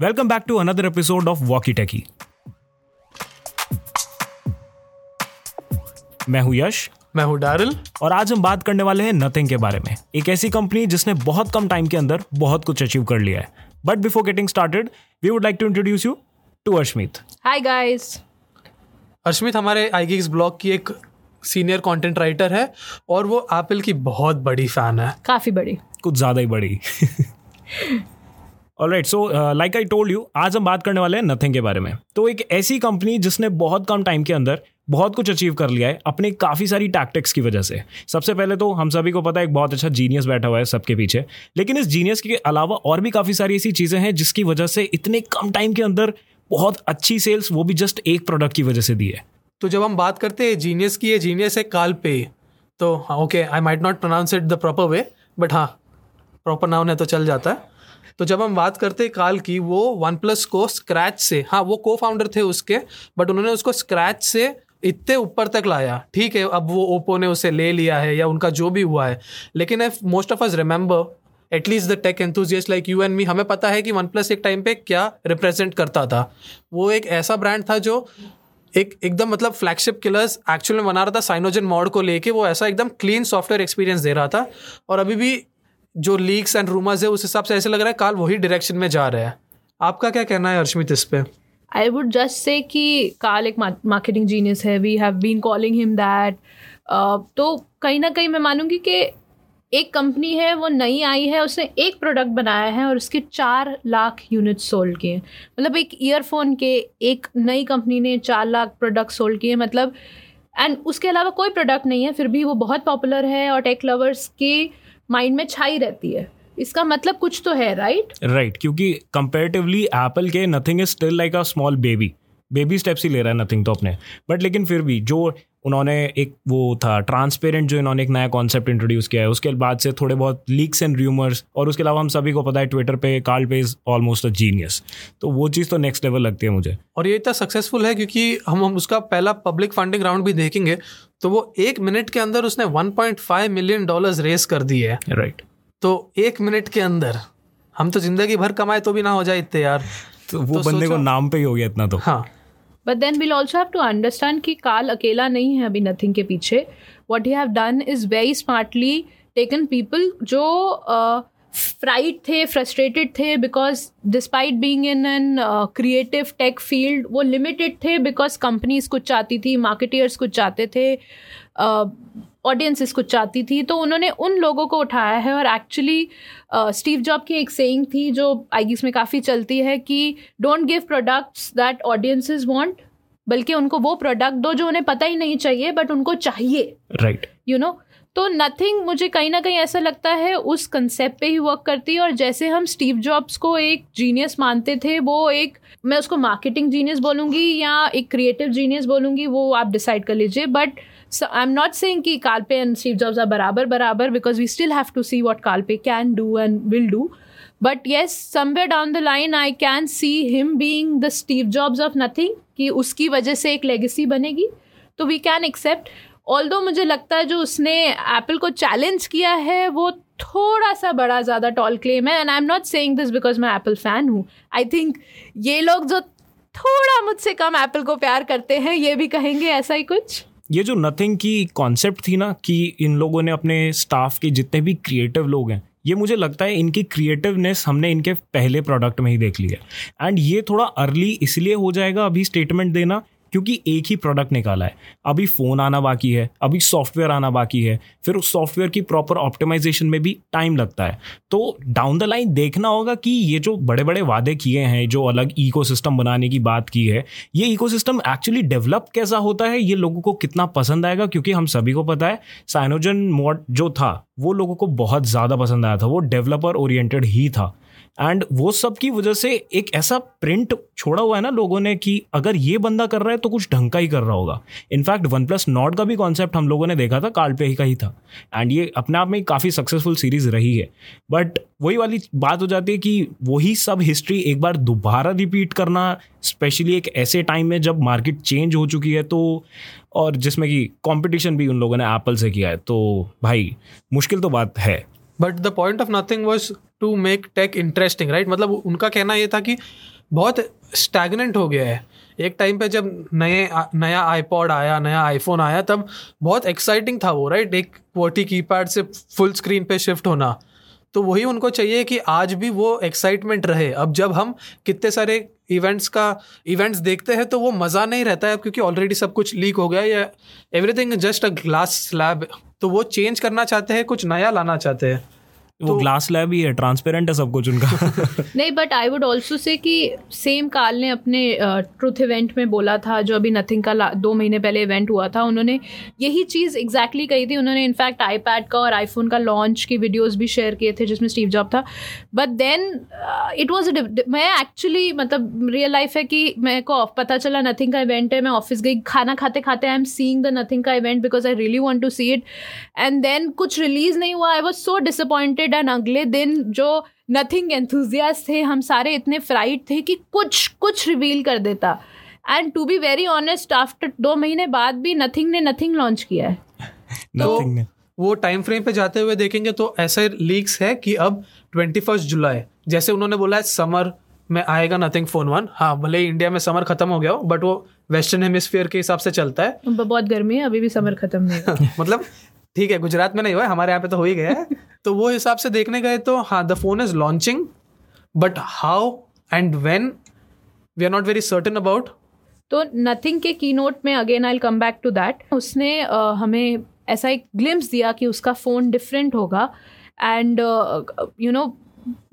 Welcome back to another episode of walkie techie मैं हूँ यश। मैं हूँ डारिल। और आज हम बात करने वाले हैं नथिंग के बारे में। एक ऐसी कंपनी जिसने बहुत कम टाइम के अंदर बहुत कुछ अचीव कर लिया है। But before getting started we would like to introduce you to Ashmit hi guys Arshmit हमारे आई ब्लॉग की एक सीनियर कंटेंट राइटर है और वो एप्पल की बहुत बड़ी फ़ैन है। काफ़ी बड़ी। कुछ ज़्यादा ही बड़ी। Alright so like I told you आज हम बात करने वाले हैं नथिंग के बारे में। तो एक ऐसी कंपनी जिसने बहुत कम टाइम के अंदर बहुत कुछ अचीव कर लिया है अपने काफ़ी सारी टैक्टिक्स की वजह से। सबसे पहले तो हम सभी को पता है एक बहुत अच्छा जीनियस बैठा हुआ है सबके पीछे। लेकिन इस जीनियस के अलावा और भी काफ़ी सारी ऐसी चीज़ें हैं जिसकी वजह से इतने कम टाइम के अंदर बहुत अच्छी सेल्स वो भी जस्ट एक प्रोडक्ट की वजह से दी है। तो जब हम बात करते हैं जीनियस की, ये जीनियस है काल पे तो okay I might not pronounce it the proper way but हाँ प्रॉपर नाउन है तो चल जाता है। तो जब हम बात करते काल की, वो वन प्लस को स्क्रैच से हाँ वो को फाउंडर थे उसके बट उन्होंने उसको स्क्रैच से इतने ऊपर तक लाया। ठीक है, अब वो ओप्पो ने उसे ले लिया है या उनका जो भी हुआ है। लेकिन I most of us remember at least the tech enthusiast like you and me हमें पता है कि वन प्लस एक टाइम पे क्या रिप्रेजेंट करता था। वो एक ऐसा ब्रांड था जो एक, एकदम मतलब फ्लैगशिप किलर्स एक्चुअली में बना रहा था साइनोजन मॉड को लेके वो ऐसा एकदम क्लीन सॉफ्टवेयर एक्सपीरियंस दे रहा था। और अभी भी जो लीक्स एंड रूमर्स है, उस हिसाब से ऐसे लग रहा है काल वही डायरेक्शन में जा रहा है। आपका क्या कहना है अर्शमित इस पे? आई वुड जस्ट से कि काल एक मार्केटिंग जीनियस है we have been calling him that तो कहीं ना कहीं मैं मानूँगी कि एक कंपनी है, वो नई आई है, उसने एक प्रोडक्ट बनाया है और उसके चार लाख यूनिट सोल्ड किए मतलब एक ईयरफोन के एक नई कंपनी ने चार लाख प्रोडक्ट सोल्ड किए मतलब एंड उसके अलावा कोई प्रोडक्ट नहीं है, फिर भी वो बहुत पॉपुलर है और टेक लवर्स के माइंड में छाई रहती है। इसका मतलब कुछ तो है राइट right? राइट right, क्योंकि कंपेरेटिवली एप्पल के nothing is still like a small baby baby steps ही ले रहा है नथिंग तो अपने। बट लेकिन फिर भी जो उन्होंने एक वो था ट्रांसपेरेंट जो इन्होंने एक नया कॉन्सेप्ट इंट्रोड्यूस किया है। उसके बाद से थोड़े बहुत लीक्स एंड र्यूमर्स और उसके अलावा हम सभी को पता है ट्विटर पे कार्ल पे इज़ ऑलमोस्ट अ जीनियस तो वो चीज़ तो नेक्स्ट लेवल लगती है मुझे। और ये इतना सक्सेसफुल है क्योंकि हम हम उसका पहला पब्लिक फंडिंग राउंड भी देखेंगे तो वो एक मिनट के अंदर उसने 1.5 मिलियन डॉलर्स रेस कर दिए है। राइट तो एक मिनट के अंदर हम तो ज़िंदगी भर कमाए तो भी ना हो जाए इतने यार। तो वो तो बंदे को नाम पे ही हो गया इतना तो। हाँ। But then will also have to understand कि काल अकेला नहीं है अभी नथिंग के पीछे। What you have done is very smartly taken people जो फ्राइड थे फ्रस्ट्रेटेड थे because despite being in an creative tech field वो लिमिटेड थे बिकॉज़ कंपनीज़ कुछ चाहती थी मार्केटियर्स कुछ चाहते थे। ऑडियंसिस uh, कुछ चाहती थी तो उन्होंने उन लोगों को उठाया है और एक्चुअली स्टीव जॉब की एक सेइंग थी जो आई में काफ़ी चलती है कि don't give products that audiences want बल्कि उनको वो प्रोडक्ट दो जो उन्हें पता ही नहीं चाहिए बट उनको चाहिए। राइट यू नो तो नथिंग मुझे कहीं ना कहीं ऐसा लगता है उस कंसेप्ट पे ही वर्क करती है और जैसे हम स्टीव जॉब्स को एक जीनियस मानते थे वो एक मैं उसको मार्केटिंग जीनियस बोलूँगी या एक क्रिएटिव जीनियस बोलूँगी वो आप डिसाइड कर लीजिए but I am not saying कि Carl Pei and Steve Jobs are बराबर बराबर because we still have to see what Carl Pei can do and will do but yes somewhere down the line I can see him being the Steve Jobs of nothing कि उसकी वजह से एक legacy बनेगी। तो we can accept all दो मुझे लगता है जो उसने एप्पल को चैलेंज किया है, वो थोड़ा सा बड़ा ज़्यादा टॉल क्लेम है and I am not saying this because मैं एप्पल फ़ैन हूँ. आई थिंक ये लोग जो थोड़ा मुझसे कम एप्पल को प्यार करते हैं, ये भी कहेंगे ऐसा ही कुछ? ये जो नथिंग की कॉन्सेप्ट थी ना, कि इन लोगों ने अपने स्टाफ के जितने भी क्रिएटिव लोग हैं, ये मुझे लगता है इनकी क्रिएटिवनेस हमने इनके पहले प्रोडक्ट में ही देख ली है। एंड ये थोड़ा अर्ली इसलिए हो जाएगा अभी स्टेटमेंट देना क्योंकि एक ही प्रोडक्ट निकाला है। अभी फ़ोन आना बाकी है, अभी सॉफ्टवेयर आना बाकी है, फिर उस सॉफ्टवेयर की प्रॉपर ऑप्टिमाइजेशन में भी टाइम लगता है। तो डाउन द लाइन देखना होगा कि ये जो बड़े बड़े वादे किए हैं, जो अलग इकोसिस्टम बनाने की बात की है, ये इकोसिस्टम एक्चुअली डेवलप कैसा होता है, ये लोगों को कितना पसंद आएगा? क्योंकि हम सभी को पता है साइनोजन मोड जो था, वो लोगों को बहुत ज़्यादा पसंद आया था, वो डेवलपर ओरिएंटेड ही था। एंड वो सब की वजह से एक ऐसा प्रिंट छोड़ा हुआ है ना लोगों ने कि अगर ये बंदा कर रहा है तो कुछ ढंग का ही कर रहा होगा। इनफैक्ट वन प्लस नॉट का भी कॉन्सेप्ट हम लोगों ने देखा था, काल पे ही का ही था। एंड ये अपने आप में काफ़ी सक्सेसफुल सीरीज़ रही है। बट वही वाली बात हो जाती है कि वही सब हिस्ट्री एक बार दोबारा रिपीट करना स्पेशली एक ऐसे टाइम में जब मार्केट चेंज हो चुकी है तो और जिसमें कि कंपटीशन भी उन लोगों ने एप्पल से किया है तो भाई, मुश्किल तो बात है। But the point of nothing was to make tech interesting right मतलब उनका कहना ये था कि बहुत स्टैगनेंट हो गया है। एक टाइम पे जब नए, नया आईपॉड आया, नया आईफोन आया, तब बहुत एक्साइटिंग था वो राइट एक क्वर्टी कीपैड से फुल स्क्रीन पे शिफ्ट होना। तो वही उनको चाहिए कि आज भी वो एक्साइटमेंट रहे। अब जब हम कितने सारे इवेंट्स का इवेंट्स देखते हैं तो वो मज़ा नहीं रहता है क्योंकि ऑलरेडी सब कुछ लीक हो गया या everything just a glass slab तो वो चेंज करना चाहते हैं, कुछ नया लाना चाहते हैं। वो ग्लास तो, लैब ही है ट्रांसपेरेंट है सब कुछ उनका। नहीं but I would also say कि सेम काल ने अपने ट्रुथ uh, इवेंट में बोला था जो अभी नथिंग का दो महीने पहले इवेंट हुआ था उन्होंने यही चीज़ एग्जैक्टली exactly कही थी। उन्होंने इनफैक्ट आईपैड का और आईफोन का लॉन्च की वीडियोस भी शेयर किए थे जिसमें स्टीव जॉब था। बट देन इट वॉज़ मैं एक्चुअली मतलब रियल लाइफ है कि मेरे को पता चला नथिंग का इवेंट है मैं ऑफ़िस गई खाना खाते खाते I am seeing the nothing का event because I really want to see it and then कुछ रिलीज़ नहीं हुआ I was so disappointed excited and अगले दिन जो नथिंग एंथुजियास थे हम सारे इतने फ्राइड थे कि कुछ कुछ रिवील कर देता। And to be very honest after दो महीने बाद भी नथिंग ने नथिंग लॉन्च किया है। तो वो टाइम फ्रेम पे जाते हुए देखेंगे तो ऐसे लीक्स है कि अब ट्वेंटी फ़र्स्ट जुलाई जैसे उन्होंने बोला है समर में आएगा नथिंग फ़ोन वन हाँ भले इंडिया में समर खत्म हो गया हो बट वो वेस्टर्न हेमिस्फीयर के हिसाब से चलता है। बहुत गर्मी है अभी भी समर खत्म नहीं मतलब ठीक है गुजरात में नहीं हुआ हमारे यहाँ पे तो हो ही गया है। तो वो हिसाब से देखने गए तो हाँ the phone is launching but how and when we are not very certain about तो नथिंग के की नोट में again I come back to that उसने uh, हमें ऐसा एक ग्लिम्स दिया कि उसका फ़ोन डिफरेंट होगा। And you know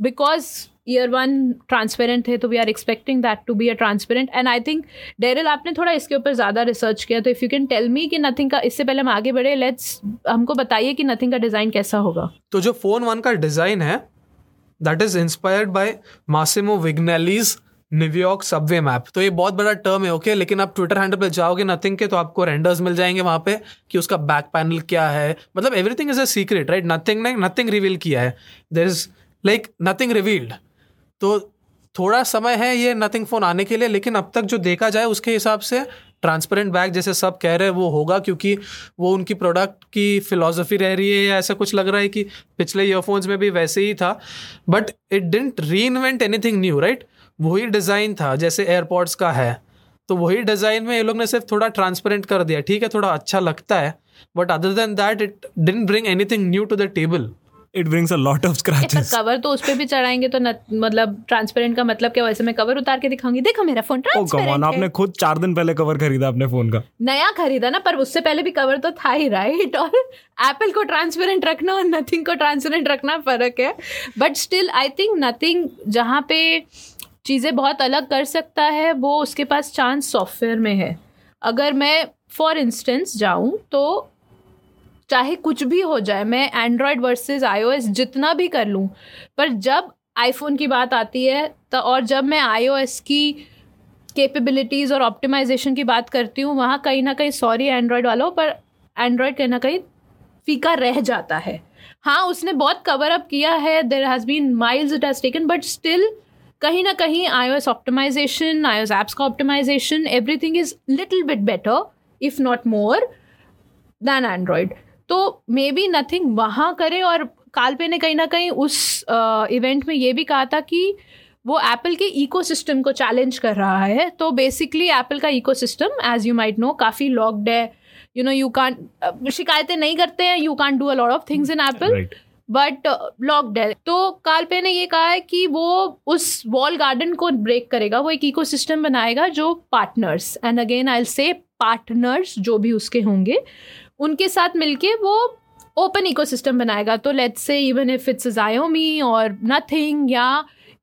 because ear one transparent थे तो we are expecting that to be a transparent and I think Daryl आपने थोड़ा इसके ऊपर ज़्यादा रिसर्च किया तो if you can tell me कि नथिंग का, इससे पहले हम आगे बढ़े लेट्स हमको बताइए कि नथिंग का डिज़ाइन कैसा होगा। तो जो फ़ोन वन का डिज़ाइन है that is inspired by Massimo Vignelli's New York subway map तो ये बहुत बड़ा टर्म है ओके okay? लेकिन आप ट्विटर हैंडल पर जाओगे नथिंग के तो आपको रेंडर्स मिल जाएँगे वहाँ पे कि उसका बैक पैनल क्या है। मतलब everything is a secret right nothing ने नथिंग रिवील किया है। There is like nothing revealed तो थोड़ा समय है ये नथिंग फ़ोन आने के लिए, लेकिन अब तक जो देखा जाए उसके हिसाब से ट्रांसपेरेंट बैग जैसे सब कह रहे हैं, वो होगा, क्योंकि वो उनकी प्रोडक्ट की फ़िलासफ़ी रह रही है या ऐसा कुछ लग रहा है कि पिछले ईयरफोन्स में भी वैसे ही था but it didn't reinvent anything new right वही डिज़ाइन था, जैसे एयरपोर्ट्स का है तो वही डिज़ाइन में ये लोग ने सिर्फ़ थोड़ा ट्रांसपेरेंट कर दिया, ठीक है, थोड़ा अच्छा लगता है but other than that it didn't bring anything new to the table it brings a lot of scratches cover तो उस पे भी चढ़ाएँगे तो न, मतलब ट्रांसपेरेंट का मतलब क्या वैसे मैं कवर उतार के दिखाऊँगी। देखो मेरा फ़ोन ट्रांसपेरेंट है आपने खुद चार दिन पहले कवर खरीदा अपने फ़ोन का। नया खरीदा ना पर उससे पहले भी कवर तो था ही राइट और एप्पल को ट्रांसपेरेंट रखना और नथिंग को ट्रांसपेरेंट रखना फ़र्क है। But still I think nothing जहाँ पे चीज़ें बहुत अलग कर सकता है वो उसके पास चांस सॉफ्टवेयर में है। अगर मैं फॉर इंस्टेंस जाऊँ तो चाहे कुछ भी हो जाए, मैं एंड्रॉयड वर्सेस आईओएस जितना भी कर लूँ, पर जब आईफोन की बात आती है तो और जब मैं आईओएस की कैपेबिलिटीज़ और ऑप्टिमाइजेशन की बात करती हूँ, वहाँ कहीं ना कहीं सॉरी एंड्रॉयड वालों, पर एंड्रॉयड कहीं ना कहीं फीका रह जाता है। हाँ उसने बहुत कवर अप किया है there has been miles it has taken but still कहीं ना कहीं I O S optimization I O S apps का optimization everything is little bit better if not more than Android तो मे बी नथिंग वहाँ करे और कालपे ने कहीं ना कहीं उस इवेंट uh, में ये भी कहा था कि वो एप्पल के इकोसिस्टम को चैलेंज कर रहा है। तो बेसिकली एप्पल का ecosystem as you might know काफ़ी लॉक्ड है। यू नो यू कान शिकायतें नहीं करते हैं। You can do a lot of things in Apple but locked है। तो कालपे ने ये कहा है कि वो उस वॉल गार्डन को ब्रेक करेगा। वो एक इको बनाएगा जो पार्टनर्स एंड अगेन आई से पार्टनर्स जो भी उसके होंगे। उनके साथ मिलके वो ओपन इकोसिस्टम बनाएगा। तो let's say even if it's जायोमी और नथिंग या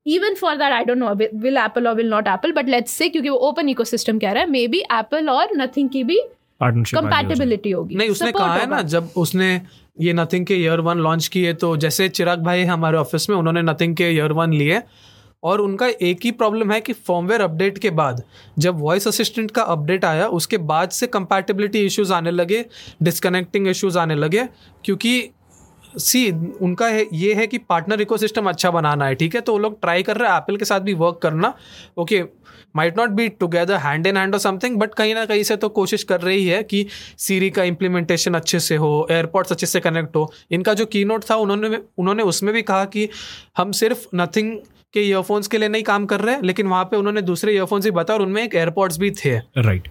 even for that I don't know will Apple और will not Apple but let's say क्योंकि वो ओपन इकोसिस्टम कह रहा है मे बी एप्पल और नथिंग की भी कंपैटिबिलिटी होगी। नहीं उसने कहा है ना जब उसने ये नथिंग के ईयर वन लॉन्च किए तो जैसे चिराग भाई हमारे ऑफ़िस में उन्होंने नथिंग के ईयर वन लिए और उनका एक ही प्रॉब्लम है कि फॉर्मवेयर अपडेट के बाद, जब वॉइस असिस्टेंट का अपडेट आया, उसके बाद से कंपैटिबिलिटी इश्यूज़ आने लगे डिस्कनेक्टिंग इश्यूज़ आने लगे, क्योंकि सी उनका है, ये है कि पार्टनर इकोसिस्टम अच्छा बनाना है, ठीक है? तो वो लोग ट्राई कर रहे हैं एप्पल के साथ भी वर्क करना। Okay might not be together hand in hand और समथिंग बट कहीं ना कहीं से तो कोशिश कर रही है कि सीरी का इम्प्लीमेंटेशन अच्छे से हो एयरपोर्ट्स अच्छे से कनेक्ट हो। इनका जो की था, उन्होंने उन्होंने उसमें भी कहा कि हम सिर्फ़ नथिंग के ईयरफोन्स के लिए नहीं काम कर रहे लेकिन वहाँ पे उन्होंने दूसरे ईयरफोन्स भी बताया और उनमें एक एयरपोर्ट्स भी थे। राइट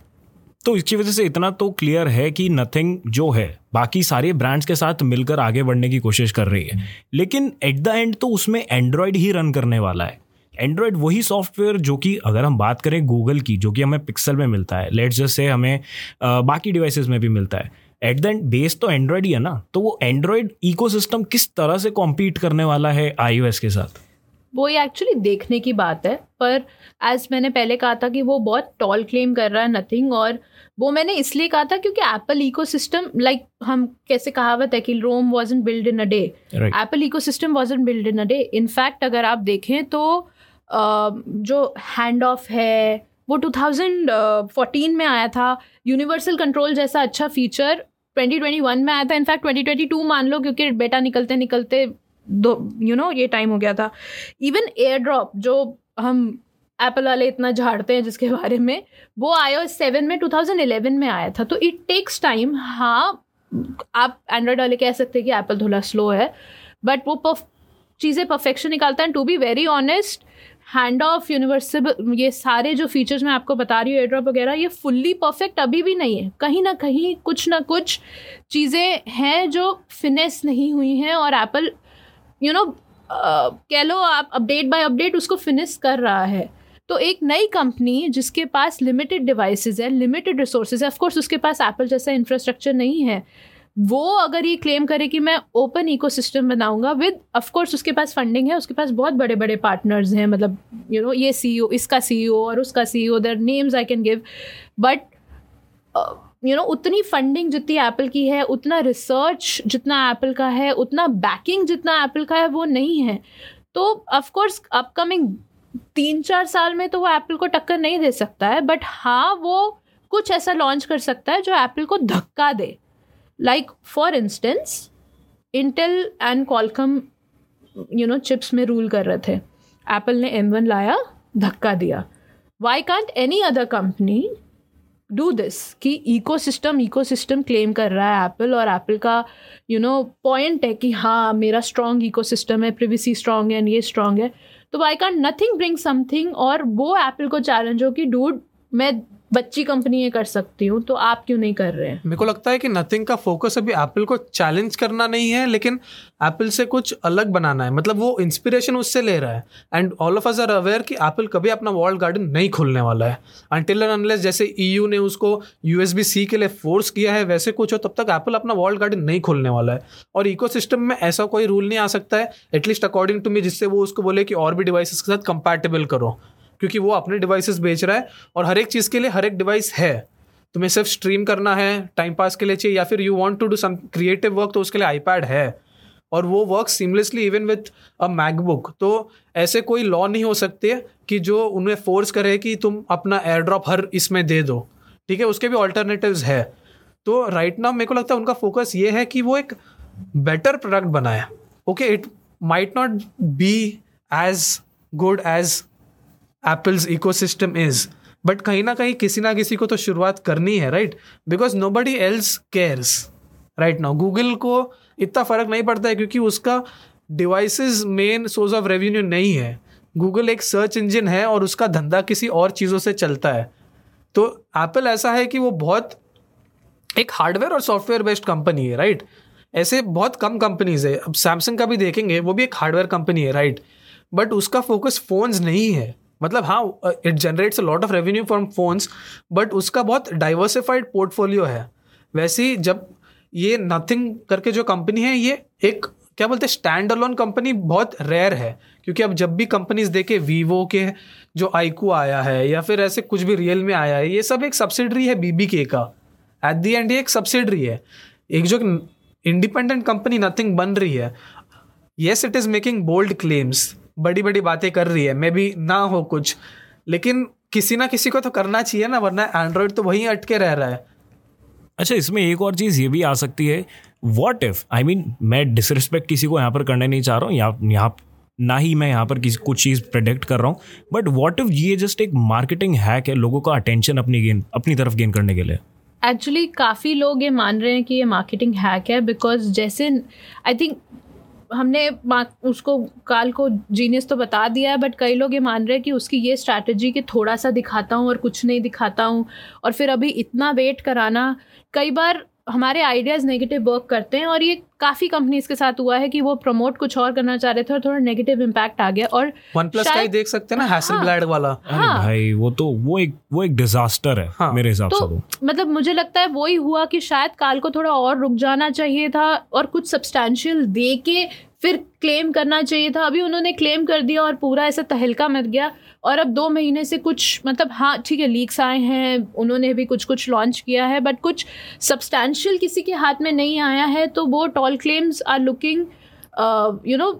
तो इसकी वजह से इतना तो क्लियर है कि नथिंग जो है बाकी सारे ब्रांड्स के साथ मिलकर आगे बढ़ने की कोशिश कर रही है। लेकिन एट द एंड तो उसमें एंड्रॉयड ही रन करने वाला है। एंड्रॉयड वही सॉफ्टवेयर जो कि अगर हम बात करें गूगल की जो कि हमें पिक्सल में मिलता है लेट्स जस्ट से हमें आ, बाकी डिवाइसेस में भी मिलता है। एट द एंड बेस तो एंड्रॉयड ही है ना तो वो एंड्रॉयड इकोसिस्टम किस तरह से कॉम्पीट करने वाला है आई के साथ? वो ये एक्चुअली देखने की बात है पर एज मैंने पहले कहा था कि वो बहुत टॉल क्लेम कर रहा है नथिंग और वो मैंने इसलिए कहा था क्योंकि एप्पल इको सिस्टम लाइक हम कैसे कहावत है कि Rome was in build in a day Apple ecosystem was in build in a day in fact अगर आप देखें तो uh, जो हैंड ऑफ़ है वो 2014 में आया था। यूनिवर्सल कंट्रोल जैसा अच्छा फीचर 2021 में आया था। इनफैक्ट 2022 मान लो क्योंकि बेटा निकलते निकलते दो यू नो ये टाइम हो गया था. इवन एयर ड्रॉप जो हम एप्पल वाले इतना झाड़ते हैं जिसके बारे में, वो आया सेवन में 2011 में आया था. तो इट टेक्स टाइम हाँ आप एंड्रॉयड वाले कह सकते हैं कि एप्पल थोड़ा स्लो है बट वो चीज़ें परफेक्शन निकालता है. To be very honest hand of universal ये सारे जो फीचर्स मैं आपको बता रही हूँ एयरड्रॉप वगैरह, ये फुल्ली परफेक्ट अभी भी नहीं है. कहीं ना कहीं कुछ ना कुछ चीज़ें हैं जो फिनेस नहीं हुई हैं और एप्पल यू नो कह लो आप अपडेट बाय अपडेट उसको फिनिश कर रहा है। तो एक नई कंपनी जिसके पास लिमिटेड डिवाइसेस है लिमिटेड रिसोर्सेज है ऑफकोर्स उसके पास एप्पल जैसा इंफ्रास्ट्रक्चर नहीं है। वो अगर ये क्लेम करे कि मैं ओपन इको सिस्टम बनाऊँगा विद ऑफकोर्स उसके पास फंडिंग है उसके पास बहुत बड़े बड़े पार्टनर्स हैं मतलब यू you नो know, ये सी इसका सी और उसका C O other names I can give but you know उतनी फंडिंग जितनी एप्पल की है, उतना रिसर्च जितना एप्पल का है, उतना बैकिंग जितना एप्पल का है, वो नहीं है। तो ऑफकोर्स अपकमिंग तीन चार साल में तो वो एप्पल को टक्कर नहीं दे सकता है बट हाँ वो कुछ ऐसा लॉन्च कर सकता है जो एप्पल को धक्का दे। Like for instance Intel and Qualcomm you know chips में रूल कर रहे थे। एप्पल ने एम वन लाया, धक्का दिया। Why can't any other company do this कि ecosystem ecosystem claim कर रहा है एप्पल और एप्पल का यू नो पॉइंट है कि हाँ मेरा स्ट्रॉन्ग इको सिस्टम है प्रिवेसी स्ट्रॉन्ग है एंड ये स्ट्रॉन्ग है। तो I can nothing bring something और वो एप्पल को चैलेंज हो कि डूड मैं बच्ची कंपनी ये कर सकती हूँ तो आप क्यों नहीं कर रहे हैं? मेरे को लगता है कि नथिंग का फोकस अभी एप्पल को चैलेंज करना नहीं है, लेकिन एप्पल से कुछ अलग बनाना है। मतलब वो इंस्पिरेशन उससे ले रहा है। And all of us are aware कि एप्पल कभी अपना वर्ल्ड गार्डन नहीं खोलने वाला है। अनटिल एंड अनलेस जैसे ईयू e ने उसको यूएसबी सी के लिए फोर्स किया है, वैसे कुछ हो, तब तक एप्पल अपना वर्ल्ड गार्डन नहीं खोलने वाला है। और इको में ऐसा कोई रूल नहीं आ सकता है। एटलीस्ट अकॉर्डिंग टू मी जिससे वो उसको बोले कि और भी डिवाइसेस के साथ कंपैटिबल करो। क्योंकि वो अपने डिवाइसेस बेच रहा है और हर एक चीज़ के लिए हर एक डिवाइस है। तुम्हें सिर्फ़ स्ट्रीम करना है टाइम पास के लिए चाहिए, या फिर you want to do some creative work तो उसके लिए आईपैड है। और वो work seamlessly even with a MacBook तो ऐसे कोई लॉ नहीं हो सकते कि जो उन्हें फोर्स करे कि तुम अपना एयर ड्रॉप हर इसमें दे दो। ठीक है, उसके भी ऑल्टरनेटिव है। तो राइट नाउ मेरे को लगता है उनका फोकस ये है कि वो एक बेटर प्रोडक्ट बनाए। Okay it might not be as good as Apple's ecosystem is but कहीं ना कहीं किसी ना किसी को तो शुरुआत करनी है right because nobody else cares right now Google को इतना फ़र्क नहीं पड़ता है क्योंकि उसका devices main source of revenue नहीं है। गूगल एक सर्च इंजन है और उसका धंधा किसी और चीज़ों से चलता है। तो एप्पल ऐसा है कि वो बहुत एक हार्डवेयर और सॉफ्टवेयर बेस्ड कंपनी है राइट ऐसे बहुत कम कंपनीज़ है। अब सैमसंग का भी देखेंगे, वो भी एक हार्डवेयर कंपनी है राइट बट उसका फोकस फोन्स नहीं है। मतलब हाँ it generates a lot of revenue from phones but उसका बहुत डाइवर्सिफाइड पोर्टफोलियो है। वैसे ही जब ये नथिंग करके जो कंपनी है, ये एक, क्या बोलते हैं स्टैंड अलोन कंपनी बहुत रेयर है। क्योंकि अब जब भी कंपनीज़ देखे वीवो के, जो आईकू आया है, या फिर ऐसे कुछ भी रियल में आया है, ये सब एक सब्सिडरी है बीबी के का। एट दी एंड ये एक सब्सिडरी है। एक जो इंडिपेंडेंट कंपनी नथिंग बन रही है। Yes it is making bold claims बड़ी बड़ी बातें कर रही है। मे भी ना हो कुछ। लेकिन किसी ना किसी को तो करना चाहिए ना वरना एंड्रॉयड तो वहीं अटके रह रहा है। अच्छा इसमें एक और चीज़ ये भी आ सकती है। वॉट इफ़ आई मीन मैं डिसरिस्पेक्ट किसी को यहाँ पर करने नहीं चाह रहा हूँ। या यहाँ ना ही मैं यहाँ पर किसी कुछ चीज़ प्रेडिक्ट कर रहा हूँ। बट वॉट इफ़ ये जस्ट एक मार्केटिंग हैक है लोगों का अटेंशन अपनी गेन अपनी तरफ़ गेन करने के लिए? एक्चुअली काफ़ी लोग ये मान रहे हैं कि ये मार्केटिंग हैक है बिकॉज़ जैसे आई थिंक हमने उसको, काल को जीनियस तो बता दिया है बट कई लोग ये मान रहे हैं कि उसकी ये स्ट्रैटेजी कि थोड़ा सा दिखाता हूँ और कुछ नहीं दिखाता हूँ, और फिर अभी इतना वेट कराना, कई बार हमारे आइडियाज़ नेगेटिव वर्क करते हैं और ये काफ़ी कंपनीज़ के साथ हुआ है कि वो प्रमोट कुछ और करना चाह रहे थे और थोड़ा नेगेटिव इम्पैक्ट आ गया और वन प्लस का ही देख सकते हैं ना हैसल वाला। अरे हाँ, भाई वो तो वो एक वो एक डिजास्टर है हाँ, मेरे हिसाब तो, से तो। मतलब मुझे लगता है वही हुआ कि शायद काल को थोड़ा और रुक जाना चाहिए था और कुछ सब्सटैंशियल दे के फिर क्लेम करना चाहिए था। अभी उन्होंने क्लेम कर दिया और पूरा ऐसा तहलका मच गया। और अब दो महीने से कुछ मतलब हाँ ठीक है लीक्स आए हैं, उन्होंने भी कुछ कुछ लॉन्च किया है बट कुछ सब्सटैंशियल किसी के हाथ में नहीं आया है तो वो tall claims are looking you know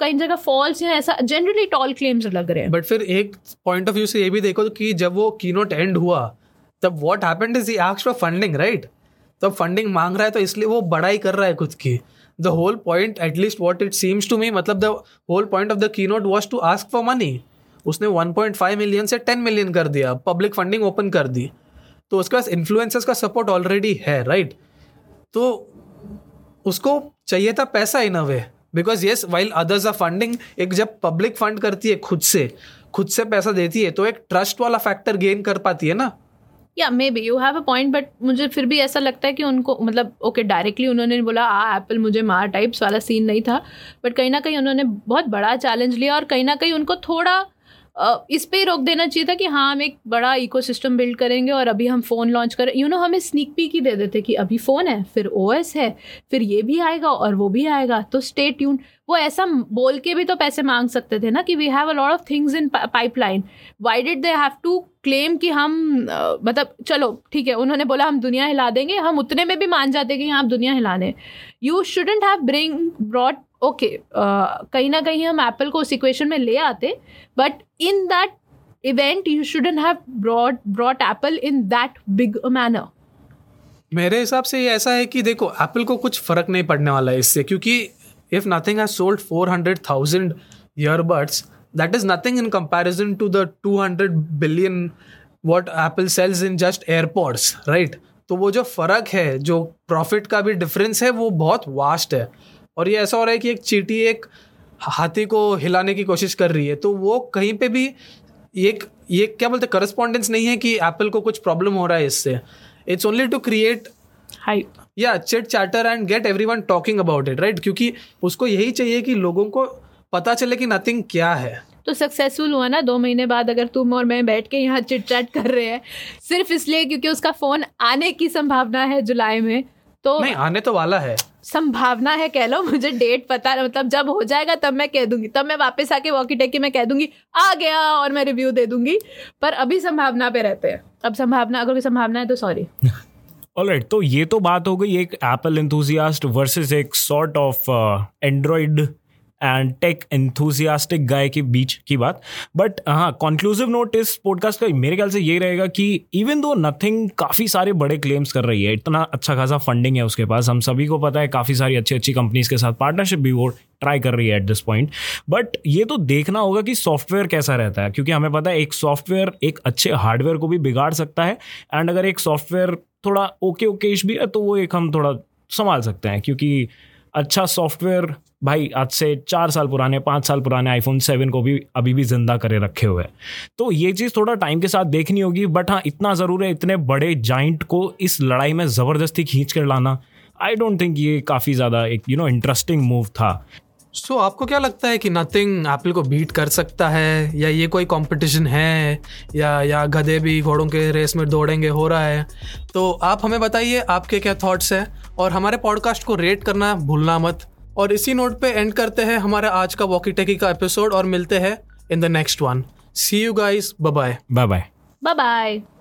कई जगह फॉल्स या ऐसा जनरली टॉल क्लेम्स लग रहे हैं। बट फिर एक पॉइंट ऑफ़ व्यू से ये भी देखो कि जब वो कीनोट एंड हुआ, तब what happened is he asked for funding right तो फंडिंग मांग रहा है तो इसलिए वो बड़ाई कर रहा है खुद की। The whole point at least what it seems to me मतलब the whole point of the keynote was to ask for money उसने 1.5 मिलियन से 10 मिलियन कर दिया पब्लिक फंडिंग ओपन कर दी। तो उसके पास इन्फ्लुएंसर्स का सपोर्ट ऑलरेडी है राइट तो उसको चाहिए था पैसा in a way because yes while others are funding एक जब पब्लिक फंड करती है खुद से खुद से पैसा देती है तो एक ट्रस्ट वाला फैक्टर गेन कर पाती है ना? या maybe you have a point but मुझे फिर भी ऐसा लगता है कि उनको मतलब ओके okay, डायरेक्टली उन्होंने बोला आ एप्पल मुझे मार टाइप्स वाला सीन नहीं था बट कहीं ना कहीं उन्होंने बहुत बड़ा चैलेंज लिया और कहीं ना कहीं उनको थोड़ा इस पर रोक देना चाहिए था कि हाँ हम एक बड़ा इकोसिस्टम बिल्ड करेंगे और अभी हम फ़ोन लॉन्च करें यू you नो know, हमें स्नीक पीक ही दे देते कि अभी फ़ोन है फिर ओएस है फिर ये भी आएगा और वो भी आएगा तो स्टे ट्यून वो ऐसा बोल के भी तो पैसे मांग सकते थे ना कि we have a lot of things in pipeline why did they have to claim कि हम uh, मतलब चलो ठीक है उन्होंने बोला हम दुनिया हिला देंगे हम उतने में भी मान जाते कि हाँ आप दुनिया हिला दें you shouldn't have bring broad okay कहीं ना कहीं हम एप्पल को उस इक्वेशन में ले आते but in that event you shouldn't have broad brought Apple in that big manner मेरे हिसाब से ये ऐसा है कि देखो एप्पल को कुछ फ़र्क नहीं पड़ने वाला है इससे क्योंकि if four hundred thousand 400,000 that is nothing in in comparison to the 200 billion what Apple sales in just AirPods, right तो वो जो फ़र्क है जो प्रॉफिट का भी डिफरेंस है वो बहुत वास्ट है। और ये ऐसा हो रहा है कि एक चीटी एक हाथी को हिलाने की कोशिश कर रही है तो वो कहीं पे भी एक ये क्या बोलते करस्पॉन्डेंस नहीं है कि एप्पल को कुछ प्रॉब्लम हो रहा है इससे। It's only to create hype या chit chatter and get everyone talking about it right क्योंकि उसको यही चाहिए कि लोगों को पता चले कि नथिंग क्या है। तो सक्सेसफुल हुआ ना दो महीने बाद अगर तुम और मैं बैठ के यहाँ चिट चैट कर रहे हैं सिर्फ़ इसलिए क्योंकि उसका फ़ोन आने की संभावना है जुलाई में तो नहीं आने तो वाला है। संभावना है, कह लो, मुझे डेट पता है मतलब जब हो जाएगा तब मैं कह दूँगी, तब मैं वापस आके वॉकी टेकी में कह दूँगी, आ गया, और मैं रिव्यू दे दूँगी। पर अभी संभावना पे रहते हैं। अब संभावना, अगर कोई संभावना है तो सॉरी ऑलराइट तो ये तो बात हो गई, एक एप्पल इंथुजियास्ट वर्सेस एक sort of Android and tech enthusiastic guy के बीच की बात। बट हाँ कॉन्क्लूसिव नोट इस पॉडकास्ट का मेरे ख्याल से ये रहेगा कि इवन दो नथिंग काफ़ी सारे बड़े क्लेम्स कर रही है, इतना अच्छा खासा फंडिंग है उसके पास, हम सभी को पता है काफ़ी सारी अच्छी अच्छी कंपनीज़ के साथ पार्टनरशिप भी वो ट्राई कर रही है एट दिस पॉइंट बट ये तो देखना होगा कि सॉफ्टवेयर कैसा रहता है, क्योंकि हमें पता है एक सॉफ्टवेयर एक अच्छे हार्डवेयर को भी बिगाड़ सकता है एंड अगर एक सॉफ्टवेयर थोड़ा ओके ओकेश भी है तो वो एक हम थोड़ा संभाल सकते हैं, क्योंकि अच्छा सॉफ्टवेयर भाई आज से चार साल पुराने पाँच साल पुराने आईफोन सेवन को भी अभी भी ज़िंदा करे रखे हुए हैं। तो ये चीज़ थोड़ा टाइम के साथ देखनी होगी बट हाँ इतना ज़रूर है इतने बड़े जाइंट को इस लड़ाई में ज़बरदस्ती खींच कर लाना। आई डोंट थिंक ये काफ़ी ज़्यादा एक यू नो इंटरेस्टिंग मूव था। सो so, आपको क्या लगता है कि नथिंग एप्पल को बीट कर सकता है? या ये कोई कंपटीशन है? या या गधे भी घोड़ों के रेस में दौड़ेंगे हो रहा है? तो आप हमें बताइए आपके क्या थॉट्स हैं? और हमारे पॉडकास्ट को रेट करना भूलना मत। और इसी नोट पे एंड करते हैं हमारा आज का वॉकी टेकी का एपिसोड और मिलते हैं in the next one see you guys bye bye bye bye bye